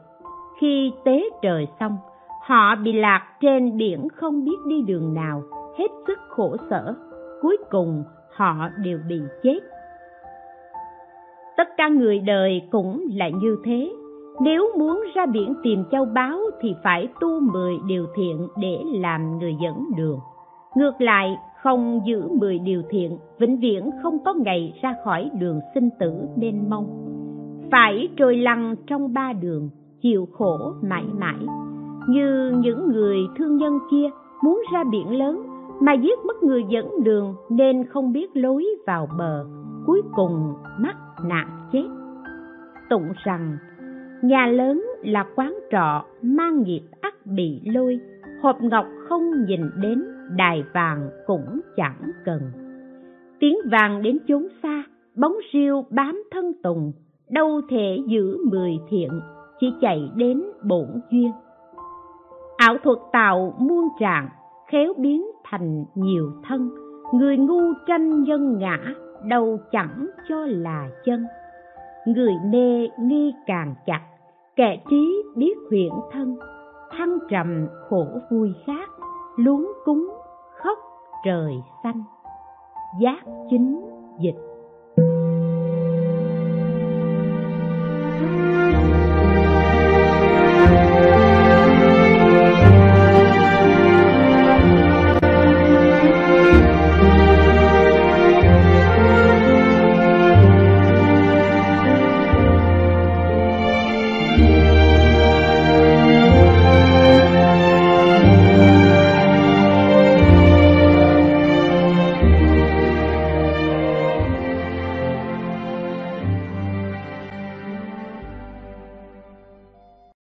Khi tế trời xong, họ bị lạc trên biển không biết đi đường nào, hết sức khổ sở. Cuối cùng, họ đều bị chết. Tất cả người đời cũng là như thế nếu muốn ra biển tìm châu báu thì phải tu mười điều thiện để làm người dẫn đường. Ngược lại, không giữ mười điều thiện, vĩnh viễn không có ngày ra khỏi đường sinh tử nên mong. Phải trôi lăn trong ba đường, chịu khổ mãi mãi. Như những người thương nhân kia muốn ra biển lớn mà giết mất người dẫn đường nên không biết lối vào bờ, cuối cùng mắc nạn chết. Tụng rằng nhà lớn là quán trọ mang nghiệp ắt bị lôi, hộp ngọc không nhìn đến, đài vàng cũng chẳng cần. Tiếng vàng đến chốn xa, bóng riêu bám thân tùng, đâu thể giữ mười thiện, chỉ chạy đến bổn duyên. Ảo thuật tạo muôn trạng, khéo biến thành nhiều thân, người ngu tranh nhân ngã, đâu chẳng cho là chân người mê nghi càng chặt, kẻ trí biết huyễn thân. Thăng trầm khổ vui khác, luống cúng khóc trời xanh. Giác chính dịch. thank you